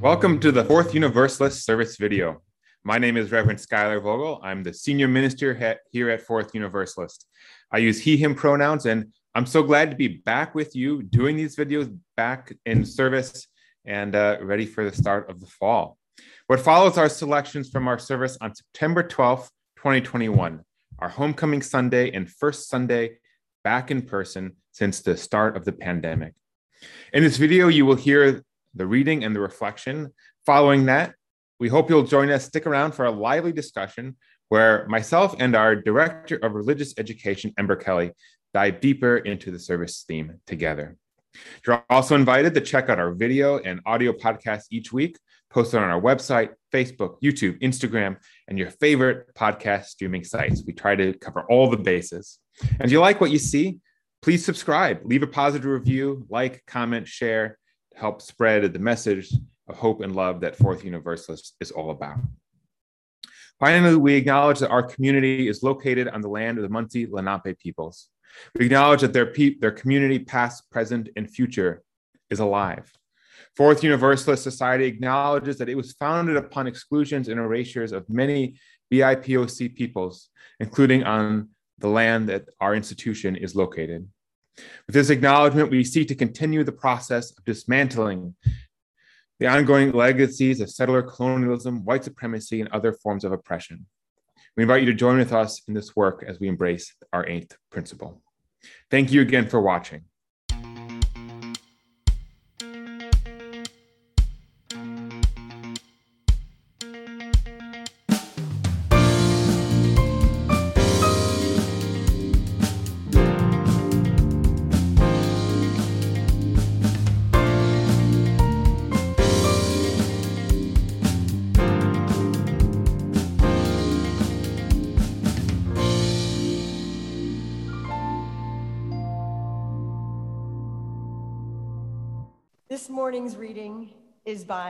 Welcome to the Fourth Universalist service video. My name is Reverend Schuyler Vogel. I'm the senior minister here at Fourth Universalist. I use he, him pronouns, and I'm so glad to be back with you doing these videos back in service and uh, ready for the start of the fall. What follows are selections from our service on September 12th, 2021, our homecoming Sunday and first Sunday back in person since the start of the pandemic. In this video, you will hear the reading and the reflection. Following that, we hope you'll join us, stick around for a lively discussion where myself and our Director of Religious Education, Ember Kelly, dive deeper into the service theme together. You're also invited to check out our video and audio podcast each week, posted on our website, Facebook, YouTube, Instagram, and your favorite podcast streaming sites. We try to cover all the bases. And if you like what you see, please subscribe, leave a positive review, like, comment, share, help spread the message of hope and love that Fourth Universalist is all about. Finally, we acknowledge that our community is located on the land of the Munsee Lenape peoples. We acknowledge that their, pe- their community, past, present, and future, is alive. Fourth Universalist Society acknowledges that it was founded upon exclusions and erasures of many BIPOC peoples, including on the land that our institution is located. With this acknowledgement, we seek to continue the process of dismantling the ongoing legacies of settler colonialism, white supremacy, and other forms of oppression. We invite you to join with us in this work as we embrace our eighth principle. Thank you again for watching.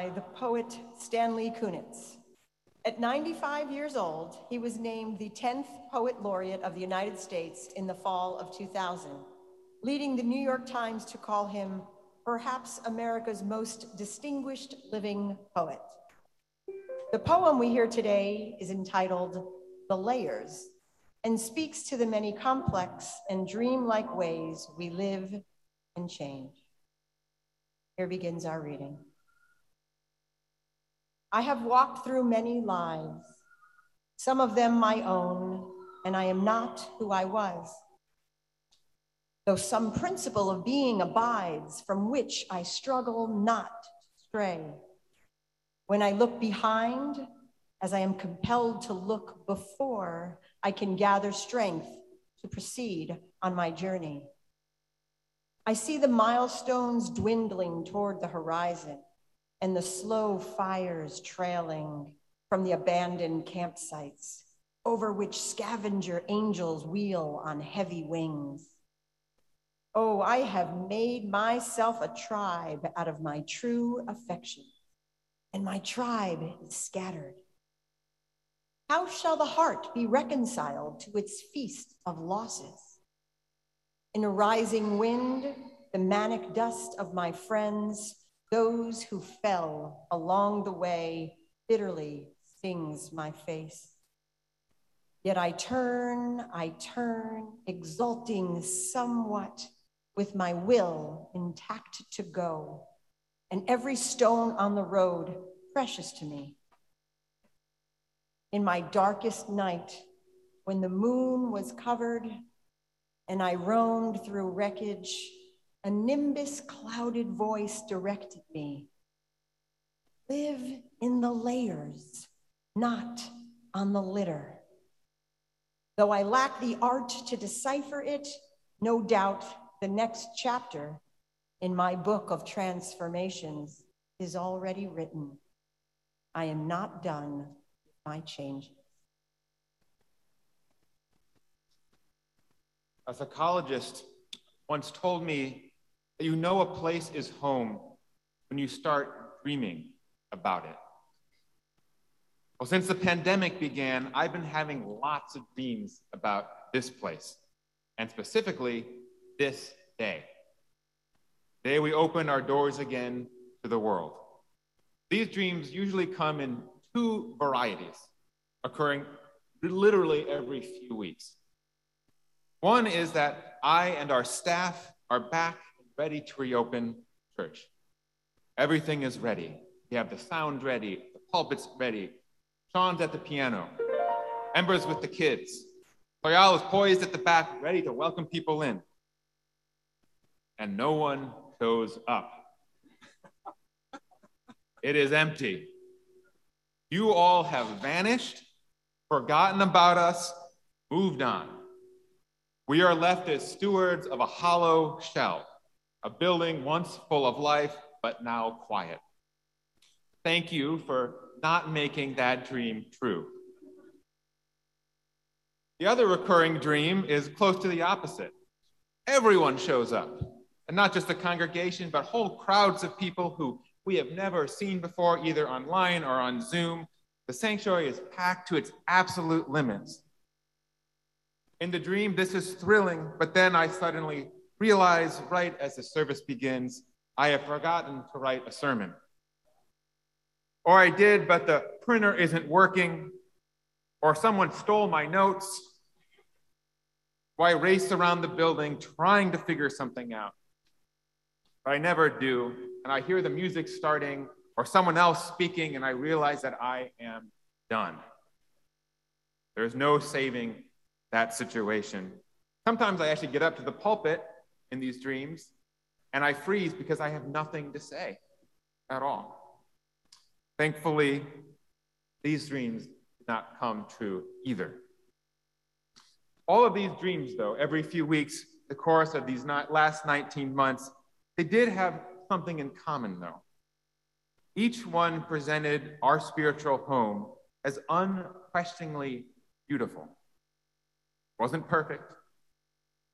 By the poet Stanley Kunitz. At 95 years old, he was named the 10th Poet Laureate of the United States in the fall of 2000, leading the New York Times to call him perhaps America's most distinguished living poet. The poem we hear today is entitled The Layers and speaks to the many complex and dreamlike ways we live and change. Here begins our reading. I have walked through many lives, some of them my own, and I am not who I was. Though some principle of being abides from which I struggle not to stray. When I look behind, as I am compelled to look before, I can gather strength to proceed on my journey. I see the milestones dwindling toward the horizon and the slow fires trailing from the abandoned campsites over which scavenger angels wheel on heavy wings. Oh, I have made myself a tribe out of my true affection, and my tribe is scattered. How shall the heart be reconciled to its feast of losses? In a rising wind, the manic dust of my friends, those who fell along the way, bitterly stings my face. Yet I turn, I turn, exulting somewhat, with my will intact to go, and every stone on the road precious to me. In my darkest night, when the moon was covered and I roamed through wreckage, a nimbus clouded voice directed me. Live in the layers, not on the litter. Though I lack the art to decipher it, no doubt the next chapter in my book of transformations is already written. I am not done with my changes. A psychologist once told me that you know a place is home when you start dreaming about it. Well, since the pandemic began, I've been having lots of dreams about this place, and specifically this day. The day we open our doors again to the world. These dreams usually come in two varieties, occurring literally every few weeks. One is that I and our staff are back ready to reopen church. Everything is ready. We have the sound ready, the pulpit's ready. Sean's at the piano. Ember's with the kids. Loyal is poised at the back, ready to welcome people in. And no one shows up. it is empty. You all have vanished, forgotten about us, moved on. We are left as stewards of a hollow shell, a building once full of life, but now quiet. Thank you for not making that dream true. The other recurring dream is close to the opposite. Everyone shows up, and not just the congregation, but whole crowds of people who we have never seen before, either online or on Zoom. The sanctuary is packed to its absolute limits. In the dream, this is thrilling, but then I suddenly realize right as the service begins, I have forgotten to write a sermon. Or I did, but the printer isn't working, or someone stole my notes. Or I race around the building trying to figure something out. But I never do, and I hear the music starting or someone else speaking, and I realize that I am done. There's no saving that situation. Sometimes I actually get up to the pulpit in these dreams and I freeze because I have nothing to say at all. Thankfully, these dreams did not come true either. All of these dreams, though, every few weeks, the course of these last 19 months, they did have something in common, though. Each one presented our spiritual home as unquestioningly beautiful. It wasn't perfect,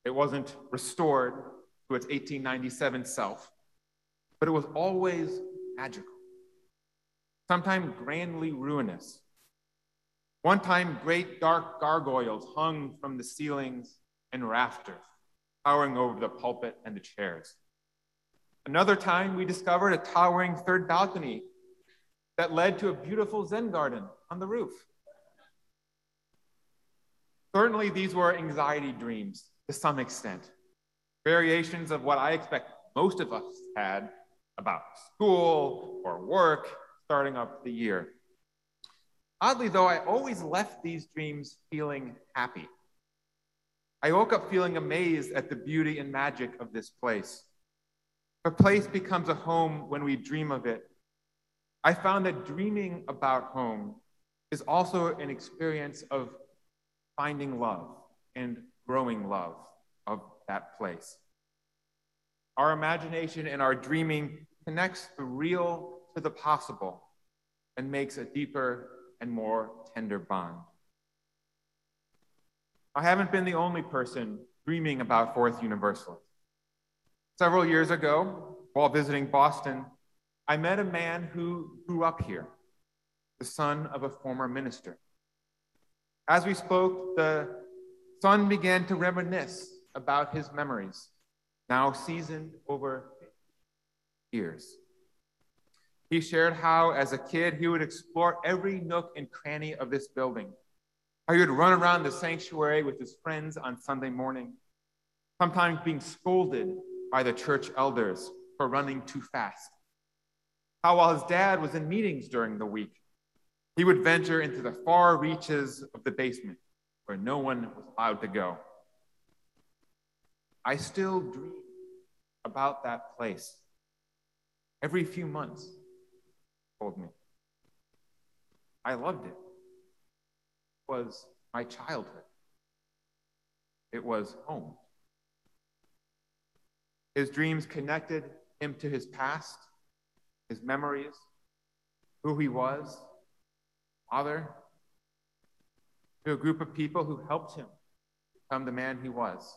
it wasn't restored to its 1897 self, but it was always magical, sometimes grandly ruinous. One time, great dark gargoyles hung from the ceilings and rafters, towering over the pulpit and the chairs. Another time, we discovered a towering third balcony that led to a beautiful Zen garden on the roof. Certainly, these were anxiety dreams to some extent, variations of what I expect most of us had about school or work starting up the year. Oddly, though, I always left these dreams feeling happy. I woke up feeling amazed at the beauty and magic of this place. A place becomes a home when we dream of it. I found that dreaming about home is also an experience of finding love and growing love of that place. Our imagination and our dreaming connects the real to the possible and makes a deeper and more tender bond. I haven't been the only person dreaming about Fourth Universalist. Several years ago, while visiting Boston, I met a man who grew up here, the son of a former minister. As we spoke, the son began to reminisce about his memories, now seasoned over years. He shared how, as a kid, he would explore every nook and cranny of this building. How he would run around the sanctuary with his friends on Sunday morning, sometimes being scolded by the church elders for running too fast. How, while his dad was in meetings during the week, he would venture into the far reaches of the basement where no one was allowed to go. I still dream about that place every few months, told me. I loved it. It was my childhood. It was home. His dreams connected him to his past, his memories, who he was, father, to a group of people who helped him become the man he was.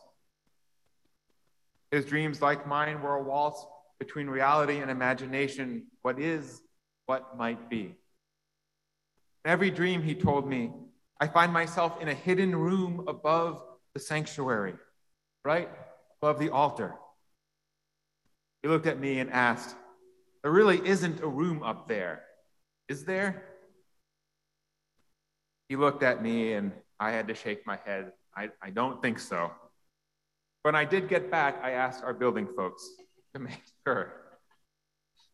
His dreams, like mine, were a waltz between reality and imagination, what is, what might be. In every dream, he told me, I find myself in a hidden room above the sanctuary, right above the altar. He looked at me and asked, There really isn't a room up there, Is there? He looked at me and I had to shake my head. I, I don't think so. When I did get back, I asked our building folks to make sure.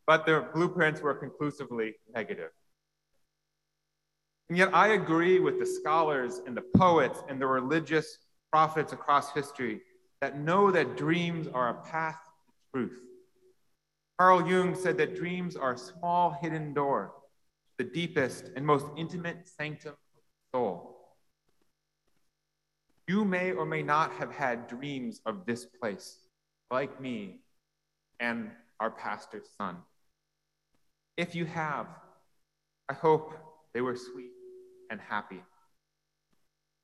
But their blueprints were conclusively negative. And yet, I agree with the scholars and the poets and the religious prophets across history that know that dreams are a path to truth. Carl Jung said that dreams are a small hidden door, the deepest and most intimate sanctum soul. You may or may not have had dreams of this place, like me and our pastor's son. If you have, I hope they were sweet and happy.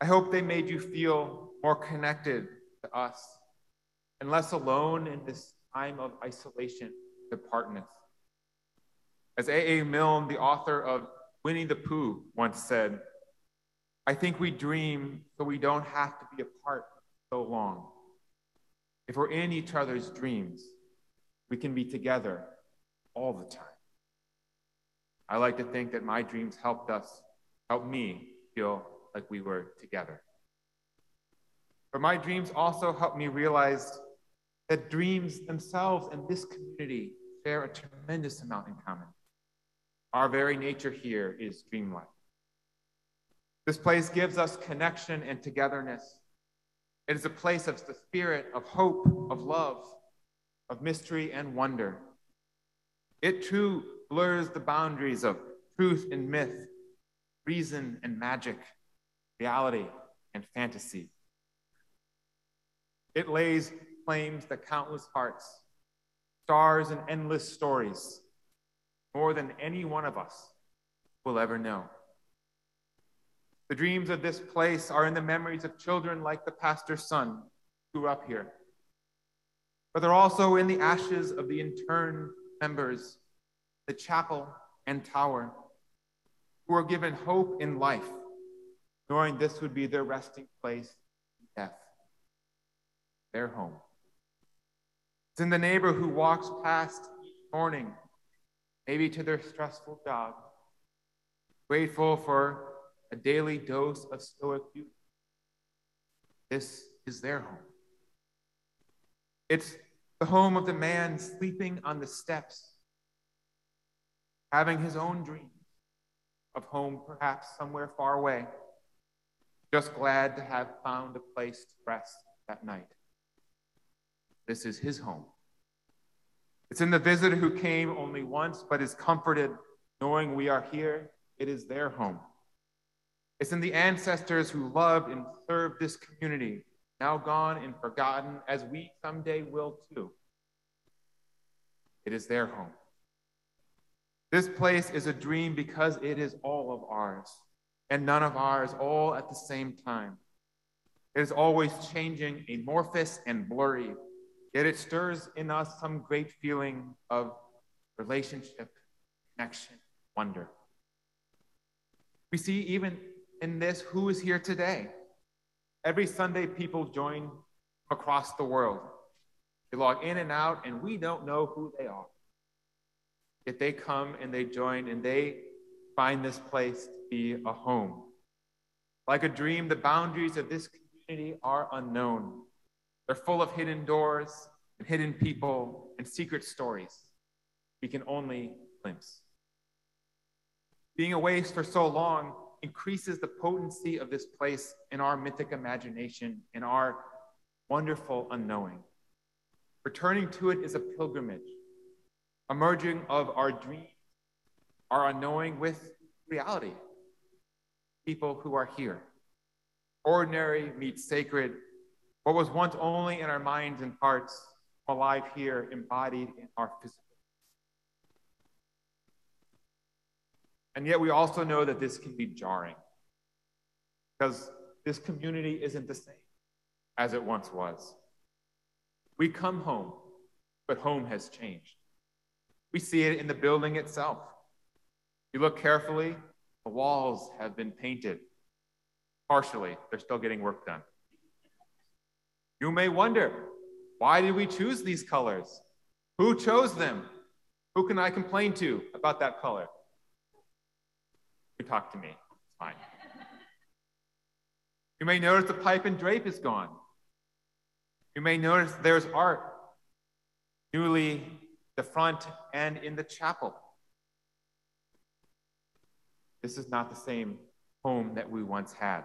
I hope they made you feel more connected to us and less alone in this time of isolation apartness. As A.A. Milne, the author of Winnie the Pooh, once said, I think we dream so we don't have to be apart so long. If we're in each other's dreams, we can be together all the time. I like to think that my dreams helped us, helped me feel like we were together. But my dreams also helped me realize that dreams themselves and this community share a tremendous amount in common. Our very nature here is dreamlike. This place gives us connection and togetherness. It is a place of the spirit, of hope, of love, of mystery and wonder. It too blurs the boundaries of truth and myth, reason and magic, reality and fantasy. It lays claims to countless hearts, stars and endless stories, more than any one of us will ever know. The dreams of this place are in the memories of children like the pastor's son who grew up here. But they're also in the ashes of the interned members, the chapel and tower, who are given hope in life, knowing this would be their resting place in death, their home. It's in the neighbor who walks past each morning, maybe to their stressful job, grateful for a daily dose of Stoic beauty. This is their home. It's the home of the man sleeping on the steps, having his own dreams of home, perhaps somewhere far away, just glad to have found a place to rest that night. This is his home. It's in the visitor who came only once but is comforted knowing we are here. It is their home. It's in the ancestors who loved and served this community, now gone and forgotten, as we someday will too. It is their home. This place is a dream because it is all of ours, and none of ours all at the same time. It is always changing, amorphous, and blurry, yet it stirs in us some great feeling of relationship, connection, wonder. We see even in this who is here today. Every Sunday, people join across the world. They log in and out, and we don't know who they are. Yet they come and they join and they find this place to be a home. Like a dream, the boundaries of this community are unknown. They're full of hidden doors and hidden people and secret stories we can only glimpse. Being away for so long, increases the potency of this place in our mythic imagination, in our wonderful unknowing. Returning to it is a pilgrimage, a merging of our dreams, our unknowing with reality. People who are here. Ordinary meets sacred. What was once only in our minds and hearts, alive here, embodied in our physical. And yet we also know that this can be jarring because this community isn't the same as it once was. We come home, but home has changed. We see it in the building itself. You look carefully, the walls have been painted. Partially, they're still getting work done. You may wonder, why did we choose these colors? Who chose them? Who can I complain to about that color? Talk to me. It's fine. You may notice the pipe and drape is gone. You may notice there's art, newly the front and in the chapel. This is not the same home that we once had.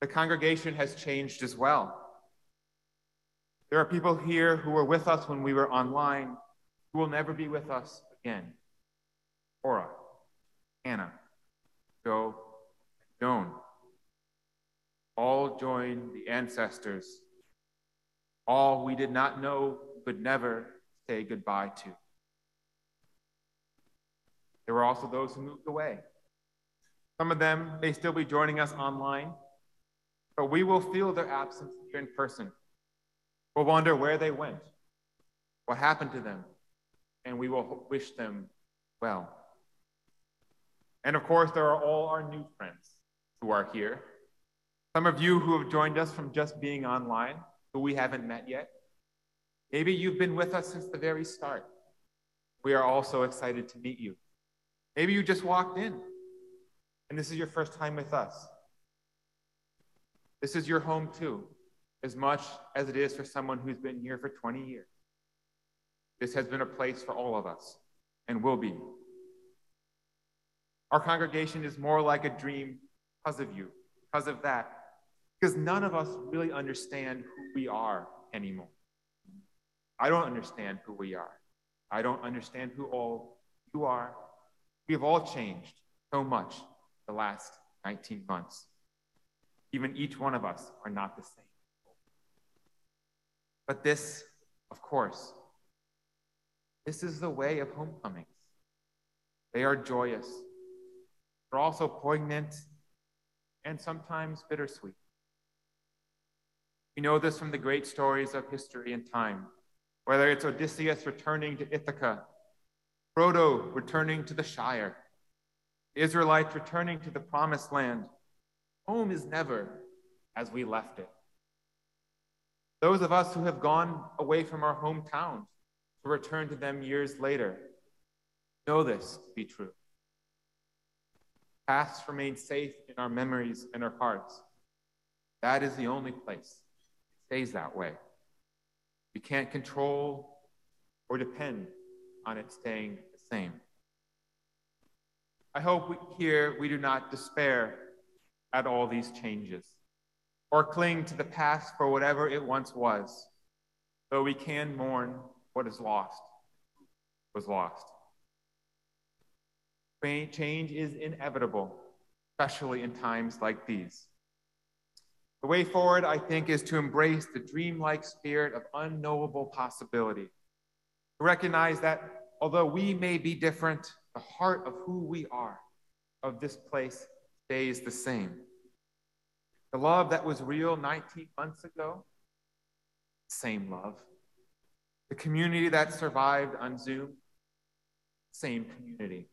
The congregation has changed as well. There are people here who were with us when we were online who will never be with us again. Cora, Anna, Joe, Joan. All join the ancestors. All we did not know could never say goodbye to. There were also those who moved away. Some of them may still be joining us online, but we will feel their absence here in person. We'll wonder where they went, what happened to them, and we will wish them well. And of course, there are all our new friends who are here. Some of you who have joined us from just being online, who we haven't met yet. Maybe you've been with us since the very start. We are also excited to meet you. Maybe you just walked in and this is your first time with us. This is your home too, as much as it is for someone who's been here for 20 years. This has been a place for all of us and will be. Our congregation is more like a dream because of you, because of that, because none of us really understand who we are anymore. I don't understand who we are. I don't understand who all you are. We have all changed so much the last 19 months. Even each one of us are not the same. But this, of course, this is the way of homecomings. They are joyous, they're also poignant and sometimes bittersweet. We know this from the great stories of history and time, whether it's Odysseus returning to Ithaca, Frodo returning to the Shire, the Israelites returning to the promised land. Home is never as we left it. Those of us who have gone away from our hometowns to return to them years later know this to be true. Past remain safe in our memories and our hearts. That is the only place it stays that way. We can't control or depend on it staying the same. I hope we, here we do not despair at all these changes or cling to the past for whatever it once was, though we can mourn what is lost, was lost. Change is inevitable, especially in times like these. The way forward, I think, is to embrace the dreamlike spirit of unknowable possibility. To recognize that although we may be different, the heart of who we are, of this place, stays the same. The love that was real 19 months ago, same love. The community that survived on Zoom, same community.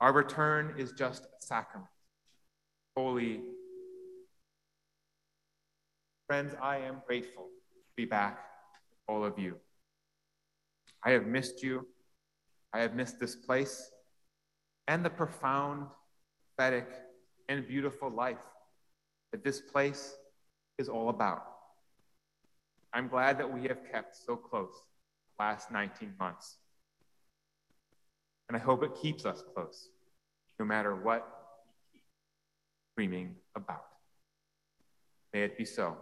Our return is just a sacrament, holy. Friends, I am grateful to be back all of you. I have missed you. I have missed this place and the profound, pathetic, and beautiful life that this place is all about. I'm glad that we have kept so close the last 19 months. And I hope it keeps us close, no matter what we keep dreaming about. May it be so.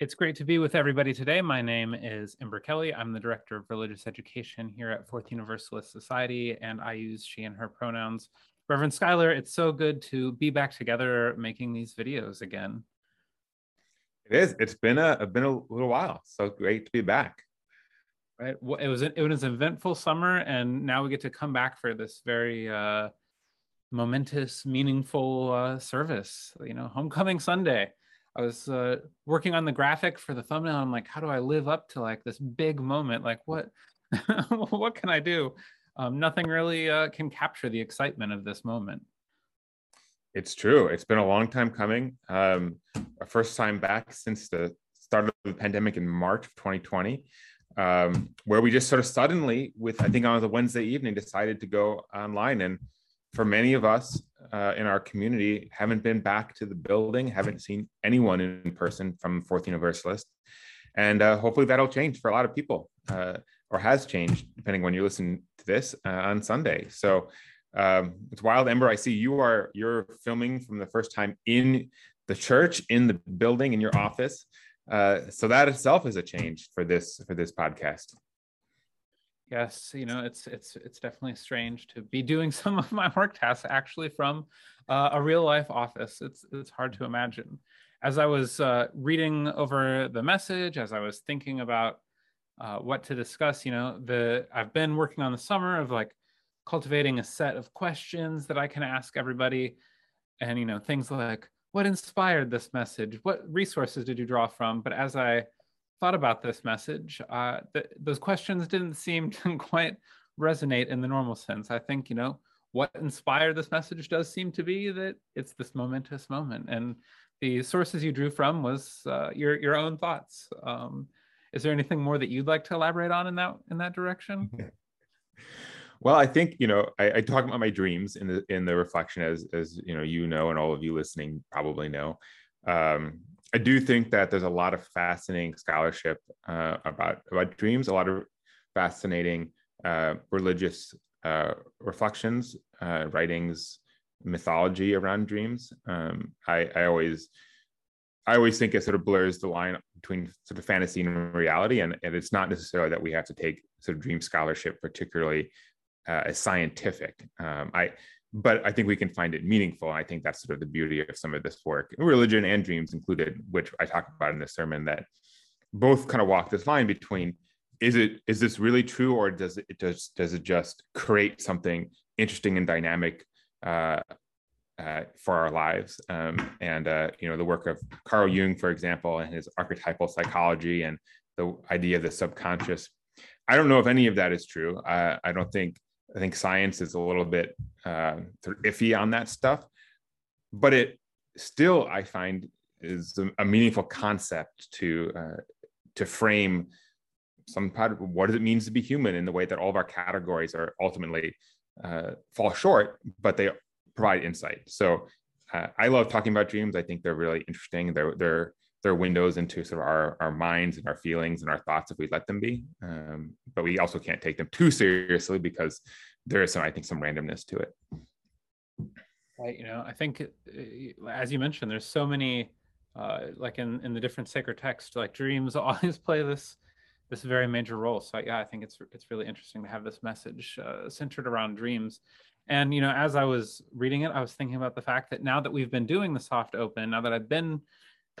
It's great to be with everybody today. My name is Ember Kelly. I'm the Director of Religious Education here at Fourth Universalist Society, and I use she and her pronouns. Reverend Schuyler, it's so good to be back together making these videos again. It is. It's been a been a little while. So great to be back. Right. It was an, it was an eventful summer, and now we get to come back for this very uh, momentous, meaningful uh, service. You know, Homecoming Sunday. I was uh, working on the graphic for the thumbnail. I'm like, how do I live up to like this big moment? Like, what, what can I do? Um, nothing really uh, can capture the excitement of this moment. It's true. It's been a long time coming. Um, first time back since the start of the pandemic in March of 2020. Um, where we just sort of suddenly, with I think on the Wednesday evening, decided to go online. And for many of us uh, in our community, haven't been back to the building, haven't seen anyone in person from Fourth Universalist, and uh, hopefully that'll change for a lot of people, uh, or has changed depending when you listen to this uh, on Sunday. So um, it's wild, Ember. I see you are you're filming from the first time in the church, in the building, in your office. Uh, so that itself is a change for this for this podcast. Yes, you know it's it's it's definitely strange to be doing some of my work tasks actually from uh, a real life office. It's it's hard to imagine. As I was uh, reading over the message, as I was thinking about uh, what to discuss, you know, the I've been working on the summer of like cultivating a set of questions that I can ask everybody, and you know things like what inspired this message? What resources did you draw from? But as I thought about this message, uh, th- those questions didn't seem to quite resonate in the normal sense. I think, you know, what inspired this message does seem to be that it's this momentous moment. And the sources you drew from was uh, your, your own thoughts. Um, is there anything more that you'd like to elaborate on in that, in that direction? Well, I think you know I, I, talk about my dreams in the in the reflection as as you know you know and all of you listening probably know. Um, I do think that there's a lot of fascinating scholarship uh, about about dreams, a lot of fascinating uh, religious uh, reflections, uh, writings, mythology around dreams. Um, I, I always I always think it sort of blurs the line between sort of fantasy and reality, and, and it's not necessarily that we have to take sort of dream scholarship particularly uh, as scientific. Um, I, but I think we can find it meaningful. I think that's sort of the beauty of some of this work, religion and dreams included, which I talk about in this sermon. That both kind of walk this line between is it is this really true or does it does does it just create something interesting and dynamic uh, uh, for our lives? Um, and uh, you know the work of Carl Jung, for example, and his archetypal psychology and the idea of the subconscious. I don't know if any of that is true. I don't think I think science is a little bit uh, iffy on that stuff, but it still I find is a, meaningful concept to uh, to frame some part of what it means to be human in the way that all of our categories are ultimately uh, fall short, but they provide insight. So uh, I love talking about dreams. I think they're really interesting. They're they're they're windows into sort of our, our minds and our feelings and our thoughts if we let them be. Um, but we also can't take them too seriously because there is some, I think, some randomness to it. Right. You know, I think, uh, as you mentioned, there's so many, uh, like in, in the different sacred texts, like dreams always play this this very major role. So yeah, I think it's it's really interesting to have this message uh, centered around dreams. And you know, as I was reading it, I was thinking about the fact that now that we've been doing the soft open, now that I've been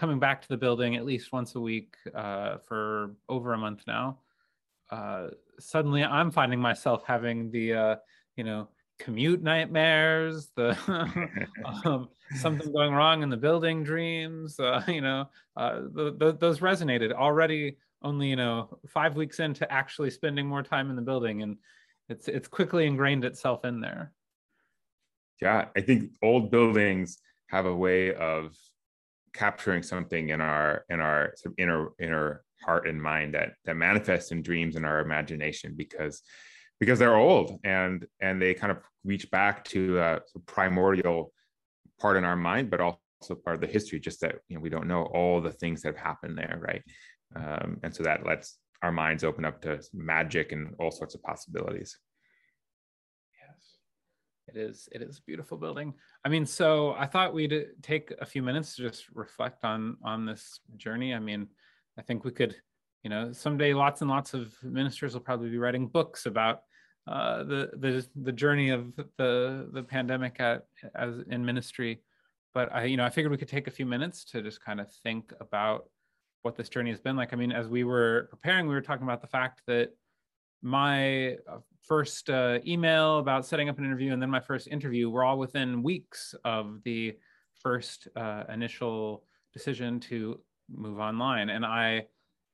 coming back to the building at least once a week uh, for over a month now. Uh, suddenly, I'm finding myself having the uh, you know commute nightmares, the um, something going wrong in the building dreams. Uh, you know, uh, the, the, those resonated already. Only you know five weeks into actually spending more time in the building, and it's it's quickly ingrained itself in there. Yeah, I think old buildings have a way of capturing something in our in our sort of inner inner heart and mind that that manifests in dreams in our imagination because because they're old and and they kind of reach back to a primordial part in our mind but also part of the history just that you know we don't know all the things that have happened there right? Um, and so that lets our minds open up to magic and all sorts of possibilities it is it is a beautiful building. I mean, so I thought we'd take a few minutes to just reflect on on this journey. I mean, I think we could, you know, someday lots and lots of ministers will probably be writing books about uh, the the the journey of the the pandemic at as in ministry. But I, you know, I figured we could take a few minutes to just kind of think about what this journey has been like. I mean, as we were preparing, we were talking about the fact that my uh, first uh, email about setting up an interview and then my first interview were all within weeks of the first uh, initial decision to move online. And I,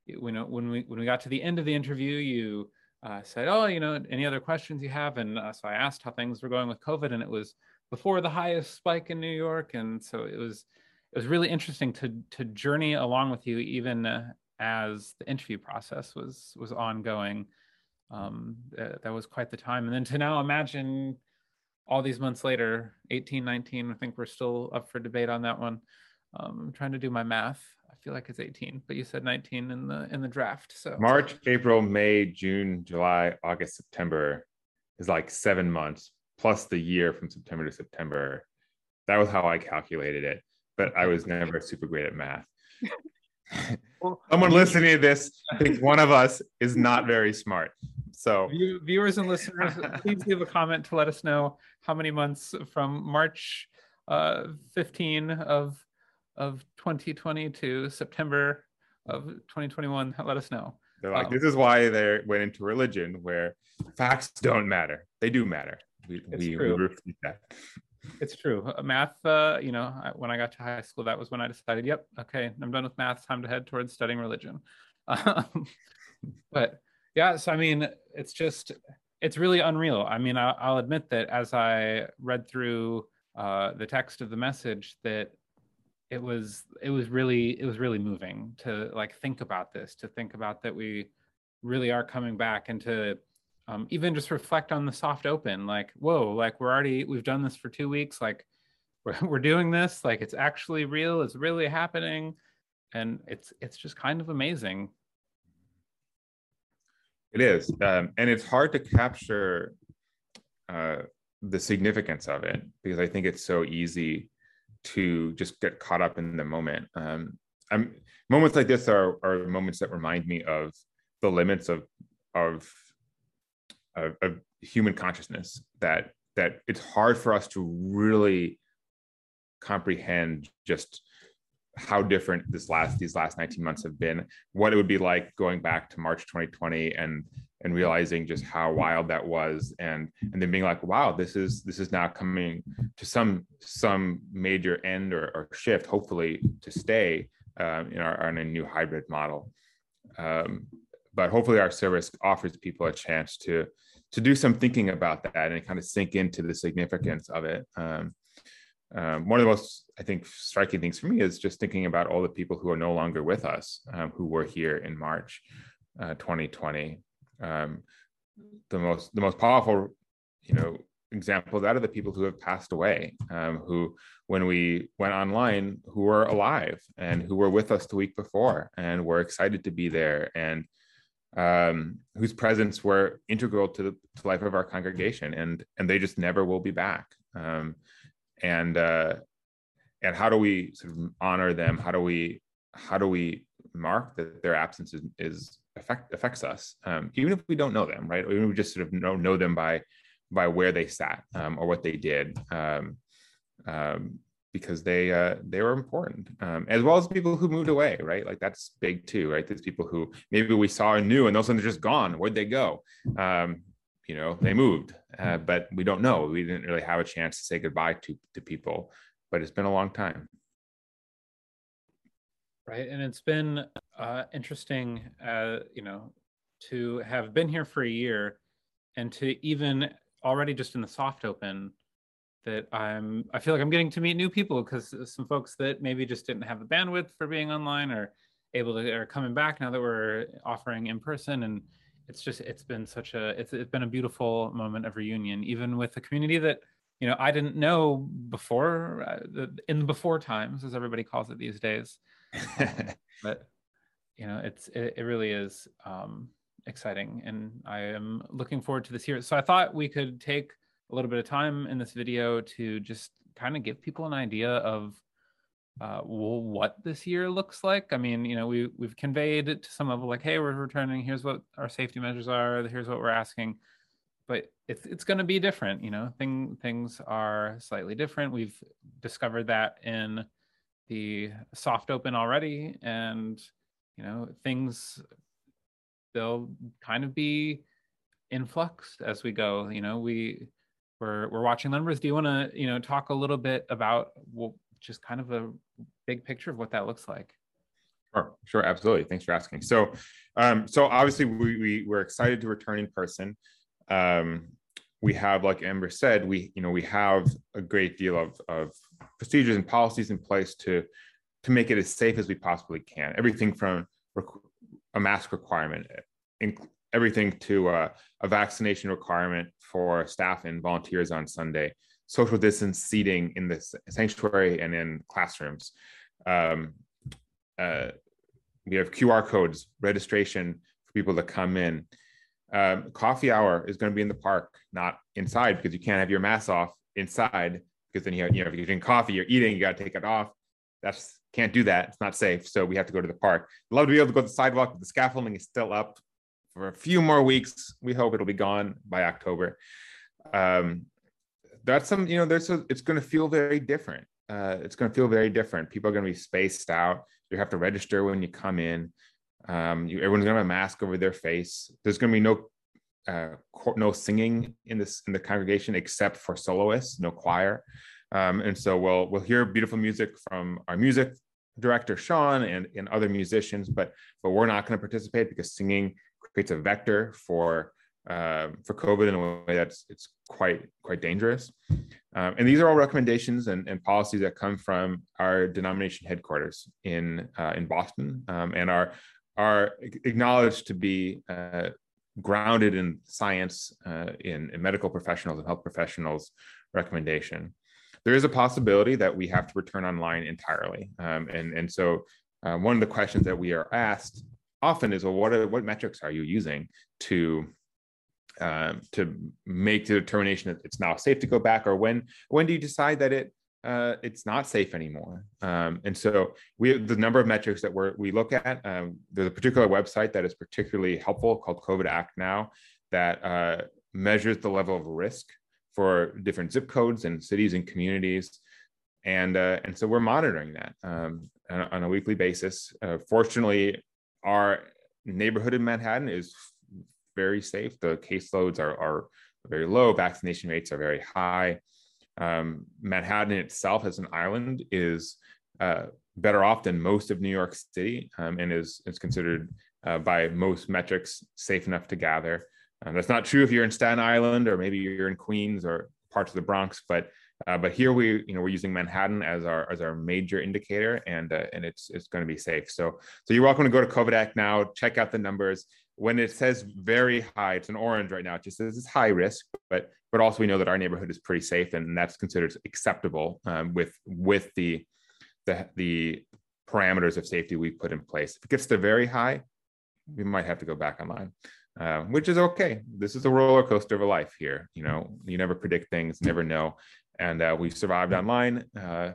you know, when we when we got to the end of the interview, you uh, said, "Oh, you know, any other questions you have?" And uh, so I asked how things were going with COVID, and it was before the highest spike in New York, and so it was it was really interesting to to journey along with you, even uh, as the interview process was was ongoing. Um, that, that was quite the time. And then to now imagine all these months later, 18, 19, I think we're still up for debate on that one. Um, I'm trying to do my math. I feel like it's 18, but you said 19 in the in the draft. So March, April, May, June, July, August, September is like seven months plus the year from September to September. That was how I calculated it, but I was never super great at math. Someone listening to this thinks one of us is not very smart. So, viewers and listeners, please leave a comment to let us know how many months from March uh, 15 of of 2020 to September of 2021. Let us know. They're like, um, this is why they went into religion, where facts don't matter. They do matter. We, we, we repeat that it's true. Uh, math, uh, you know, when I got to high school, that was when I decided, yep, okay, I'm done with math. Time to head towards studying religion. Um, but yeah, so I mean, it's just, it's really unreal. I mean, I'll, I'll admit that as I read through uh, the text of the message, that it was, it was really, it was really moving to like think about this, to think about that we really are coming back and to um, even just reflect on the soft open like whoa like we're already we've done this for two weeks like we're, we're doing this like it's actually real it's really happening. And it's it's just kind of amazing. It is um, and it's hard to capture uh, the significance of it because i think it's so easy to just get caught up in the moment. Um, I'm, moments like this are, are moments that remind me of the limits of of of, of human consciousness that that it's hard for us to really comprehend just how different this last these last 19 months have been what it would be like going back to march 2020 and and realizing just how wild that was and and then being like wow this is this is now coming to some some major end or, or shift hopefully to stay um, in our in a new hybrid model. Um, but hopefully our service offers people a chance to to do some thinking about that and kind of sink into the significance of it. Um, um, one of the most, I think, striking things for me is just thinking about all the people who are no longer with us, um, who were here in March uh, 2020. Um, the most, the most powerful, you know, example of are the people who have passed away, um, who, when we went online, who were alive and who were with us the week before and were excited to be there and um, whose presence were integral to the to life of our congregation, and and they just never will be back. Um, and uh, and how do we sort of honor them? How do we how do we mark that their absence is, is affect affects us, um, even if we don't know them, right? Or even if we just sort of know know them by by where they sat um, or what they did. Um, um, because they uh, they were important, um, as well as people who moved away, right? Like that's big too, right? There's people who maybe we saw and knew, and those ones are just gone. Where'd they go? Um, you know, they moved, uh, but we don't know. We didn't really have a chance to say goodbye to to people, but it's been a long time. Right, and it's been uh, interesting, uh, you know, to have been here for a year, and to even already just in the soft open that I'm I feel like I'm getting to meet new people because some folks that maybe just didn't have the bandwidth for being online are able to are coming back now that we're offering in person. And it's just it's been such a it's, it's been a beautiful moment of reunion even with a community that you know I didn't know before uh, in the before times as everybody calls it these days. Um, but you know it's it, it really is um exciting. And I am looking forward to this year. So I thought we could take a little bit of time in this video to just kind of give people an idea of uh, well, what this year looks like. I mean, you know, we we've conveyed it to some level, like, hey, we're returning. Here's what our safety measures are. Here's what we're asking. But it's it's going to be different. You know, thing things are slightly different. We've discovered that in the soft open already, and you know, things they'll kind of be in flux as we go. You know, we we're we're watching numbers. Do you want to you know talk a little bit about well, just kind of a big picture of what that looks like? Sure, sure, absolutely. Thanks for asking. So, um, so obviously we, we we're excited to return in person. Um, we have, like Ember said, we you know we have a great deal of of procedures and policies in place to to make it as safe as we possibly can. Everything from a mask requirement, everything to uh, a vaccination requirement for staff and volunteers on Sunday, social distance seating in the sanctuary and in classrooms. Um, uh, we have QR codes, registration for people to come in. Um, coffee hour is going to be in the park, not inside, because you can't have your mask off inside. Because then you have, you know, if you're drinking coffee, you're eating, you got to take it off. That's can't do that. It's not safe. So we have to go to the park. Love to be able to go to the sidewalk, but the scaffolding is still up for a few more weeks. We hope it'll be gone by October. Um, that's some, you know, there's a, it's going to feel very different. Uh, it's going to feel very different. People are going to be spaced out. You have to register when you come in. Um, you, everyone's going to have a mask over their face. There's going to be no uh, no singing in this in the congregation except for soloists, no choir. Um, and so we'll we'll hear beautiful music from our music director Sean and, and other musicians, but but we're not going to participate because singing creates a vector for uh, for COVID in a way that's it's quite quite dangerous. Um, and these are all recommendations and, and, policies that come from our denomination headquarters in uh, in Boston um, and are are acknowledged to be uh, grounded in science, uh, in, in, medical professionals and health professionals' recommendation. There is a possibility that we have to return online entirely, um, and and so uh, one of the questions that we are asked often is, well, what are, what metrics are you using to um, to make the determination that it's now safe to go back, or when when do you decide that it uh, it's not safe anymore? Um, and so we the number of metrics that we're, we look at. Um, there's a particular website that is particularly helpful called COVID Act Now that uh, measures the level of risk for different zip codes and cities and communities. And, uh, and so we're monitoring that um, on, a weekly basis. Uh, fortunately, our neighborhood in Manhattan is very safe. The caseloads are, are very low, vaccination rates are very high. Um, Manhattan itself as an island is uh, better off than most of New York City um, and is, is considered uh, by most metrics safe enough to gather. Um, that's not true if you're in Staten Island or maybe you're in Queens or parts of the Bronx, but uh, but here we, you know, we're using Manhattan as our as our major indicator, and uh, and it's it's going to be safe. So so you're welcome to go to COVID Act now. Check out the numbers when it says very high, it's an orange right now. It just says it's high risk, but but also we know that our neighborhood is pretty safe, and that's considered acceptable um, with with the the the parameters of safety we put in place. If it gets to very high, we might have to go back online, uh, which is okay. This is a roller coaster of a life here. You know, you never predict things, never know, and uh, we've survived online uh,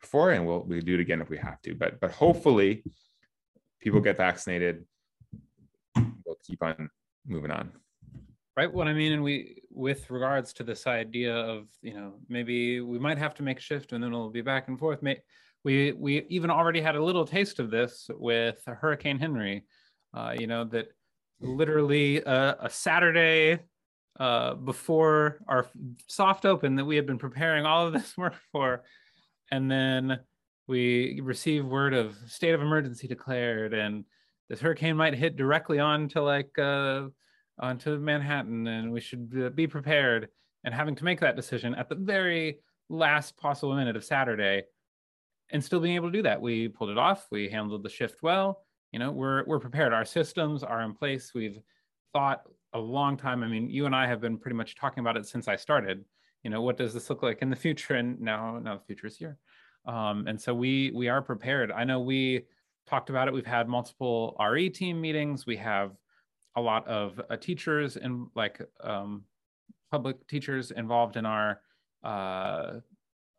before, and we'll we do it again if we have to. But but hopefully, people get vaccinated we'll keep on moving on right what i mean and we with regards to this idea of you know maybe we might have to make a shift and then it'll be back and forth May, we we even already had a little taste of this with hurricane Henri uh, you know that literally uh, a saturday uh, before our soft open that we had been preparing all of this work for and then we received word of state of emergency declared and this hurricane might hit directly onto like uh, onto Manhattan, and we should uh, be prepared. And having to make that decision at the very last possible minute of Saturday, and still being able to do that, we pulled it off. We handled the shift well. You know, we're we're prepared. Our systems are in place. We've thought a long time. I mean, you and I have been pretty much talking about it since I started. You know, what does this look like in the future? And now, now the future is here. Um, and so we we are prepared. I know we talked about it. We've had multiple RE team meetings. We have a lot of uh, teachers and like um, public teachers involved in our uh,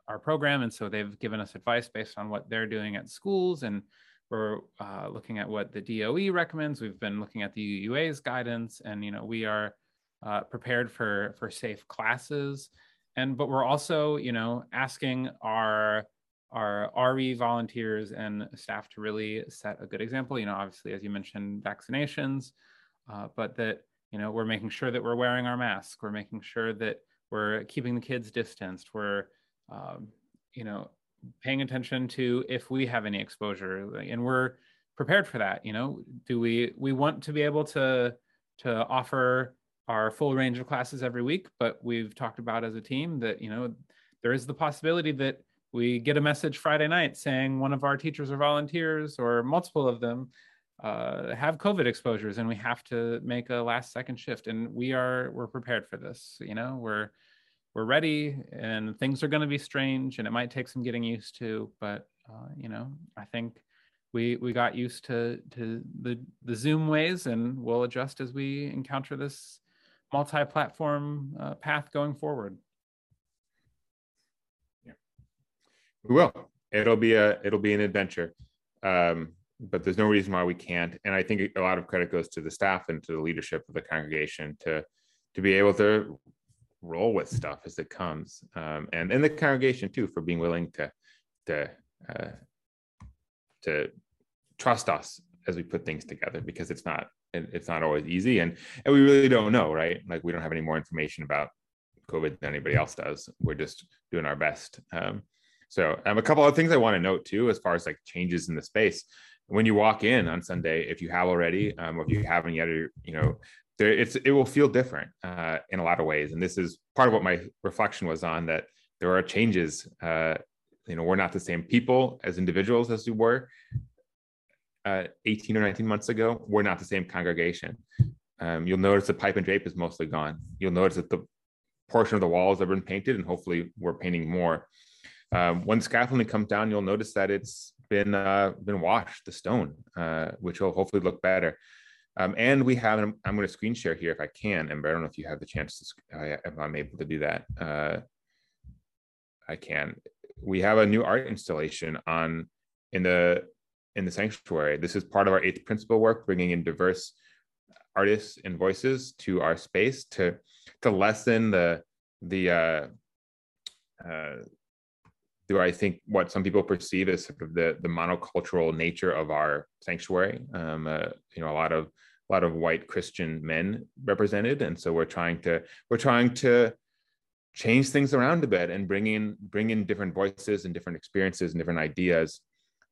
our program, and so they've given us advice based on what they're doing at schools, and we're uh, looking at what the DOE recommends. We've been looking at the UUA's guidance, and you know we are uh, prepared for for safe classes, and but we're also you know asking our our RE volunteers and staff to really set a good example. You know, obviously, as you mentioned, vaccinations, uh, but that, you know, we're making sure that we're wearing our mask, we're making sure that we're keeping the kids distanced, we're, um, you know, paying attention to if we have any exposure and we're prepared for that. You know, do we, we want to be able to, to offer our full range of classes every week, but we've talked about as a team that, you know, there is the possibility that we get a message Friday night saying one of our teachers or volunteers or multiple of them uh, have COVID exposures and we have to make a last second shift. And we are we're prepared for this. You know, we're we're ready, and things are going to be strange, and it might take some getting used to. But uh, you know, I think we we got used to to the the Zoom ways, and we'll adjust as we encounter this multi-platform uh, path going forward. Yeah, we will. It'll be a it'll be an adventure. Um, but there's no reason why we can't. And I think a lot of credit goes to the staff and to the leadership of the congregation to to be able to roll with stuff as it comes, um, and and the congregation too for being willing to to uh, to trust us as we put things together because it's not it's not always easy and and we really don't know right? Like we don't have any more information about covid than anybody else does. We're just doing our best um, so um, a couple of things i want to note too as far as like changes in the space. When you walk in on Sunday, if you have already, um, or if you haven't yet, you know, there, it's it will feel different uh, in a lot of ways. And this is part of what my reflection was on that there are changes. Uh, you know, we're not the same people as individuals as we were uh, 18 or 19 months ago. We're not the same congregation. Um, you'll notice the pipe and drape is mostly gone. You'll notice that the portion of the walls have been painted, and hopefully we're painting more. Um, when scaffolding comes down, you'll notice that it's been uh, been washed, the stone, uh, which will hopefully look better. Um, and we have, I'm, I'm going to screen share here if I can, Ember. I don't know if you have the chance to, uh, if I'm able to do that. Uh, I can. We have a new art installation on in the in the sanctuary. This is part of our eighth principle work, bringing in diverse artists and voices to our space to to lessen the the uh, uh, through I think what some people perceive as sort of the the monocultural nature of our sanctuary. Um, uh, you know, a lot of a lot of white Christian men represented, and so we're trying to we're trying to change things around a bit and bring in bring in different voices and different experiences and different ideas.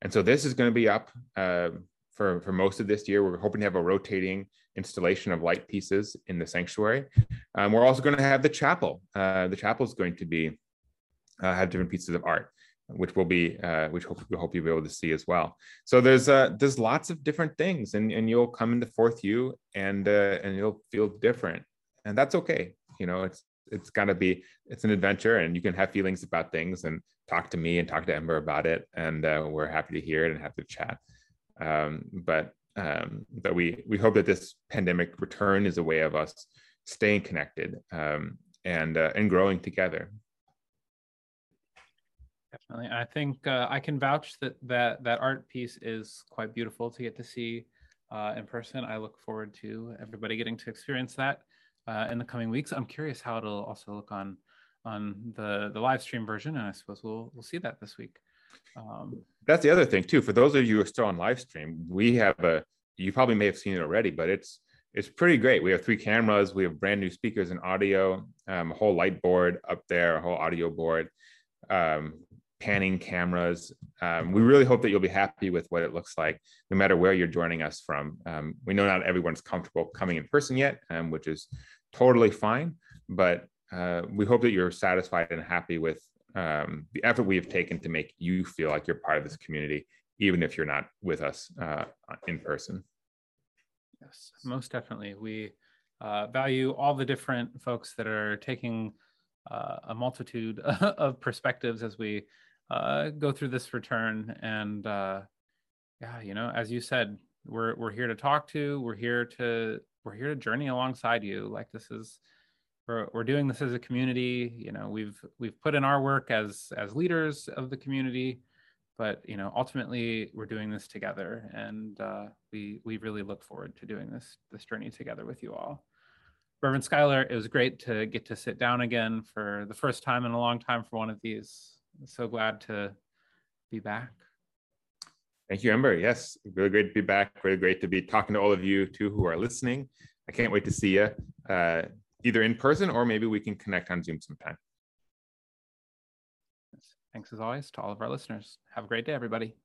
And so this is going to be up uh, for for most of this year. We're hoping to have a rotating installation of light pieces in the sanctuary. Um, we're also going to have the chapel. Uh, the chapel is going to be have different pieces of art which will be uh, which hope, we hope you'll be able to see as well. So there's uh, there's lots of different things, and and you'll come into Fourth U and uh, and you'll feel different, and that's okay. You know, it's it's got to be it's an adventure, and you can have feelings about things and talk to me and talk to Ember about it, and uh, we're happy to hear it and have to chat. Um, but um, but we we hope that this pandemic return is a way of us staying connected um, and uh, and growing together Definitely. I think uh, I can vouch that, that that art piece is quite beautiful to get to see uh, in person. I look forward to everybody getting to experience that uh, in the coming weeks. I'm curious how it'll also look on on the the live stream version, and I suppose we'll we'll see that this week. Um, That's the other thing too. For those of you who are still on live stream, we have a. You probably may have seen it already, but it's it's pretty great. We have three cameras. We have brand new speakers and audio, um, a whole light board up there, a whole audio board. Um, panning cameras. Um, we really hope that you'll be happy with what it looks like, no matter where you're joining us from. Um, we know not everyone's comfortable coming in person yet, um, which is totally fine, but uh, we hope that you're satisfied and happy with um, the effort we have taken to make you feel like you're part of this community, even if you're not with us uh, in person. Yes, most definitely. We uh, value all the different folks that are taking uh, a multitude of perspectives as we uh, go through this return. And uh, yeah, you know, as you said, we're we're here to talk to. We're here to we're here to journey alongside you. Like this is we're we're doing this as a community. You know, we've we've put in our work as as leaders of the community, but you know, ultimately we're doing this together, and uh, we we really look forward to doing this this journey together with you all. Reverend Schuyler, it was great to get to sit down again for the first time in a long time for one of these. So glad to be back. Thank you, Ember. Yes, really great to be back. Really great to be talking to all of you too who are listening. I can't wait to see you uh, either in person or maybe we can connect on Zoom sometime. Thanks as always to all of our listeners. Have a great day, everybody.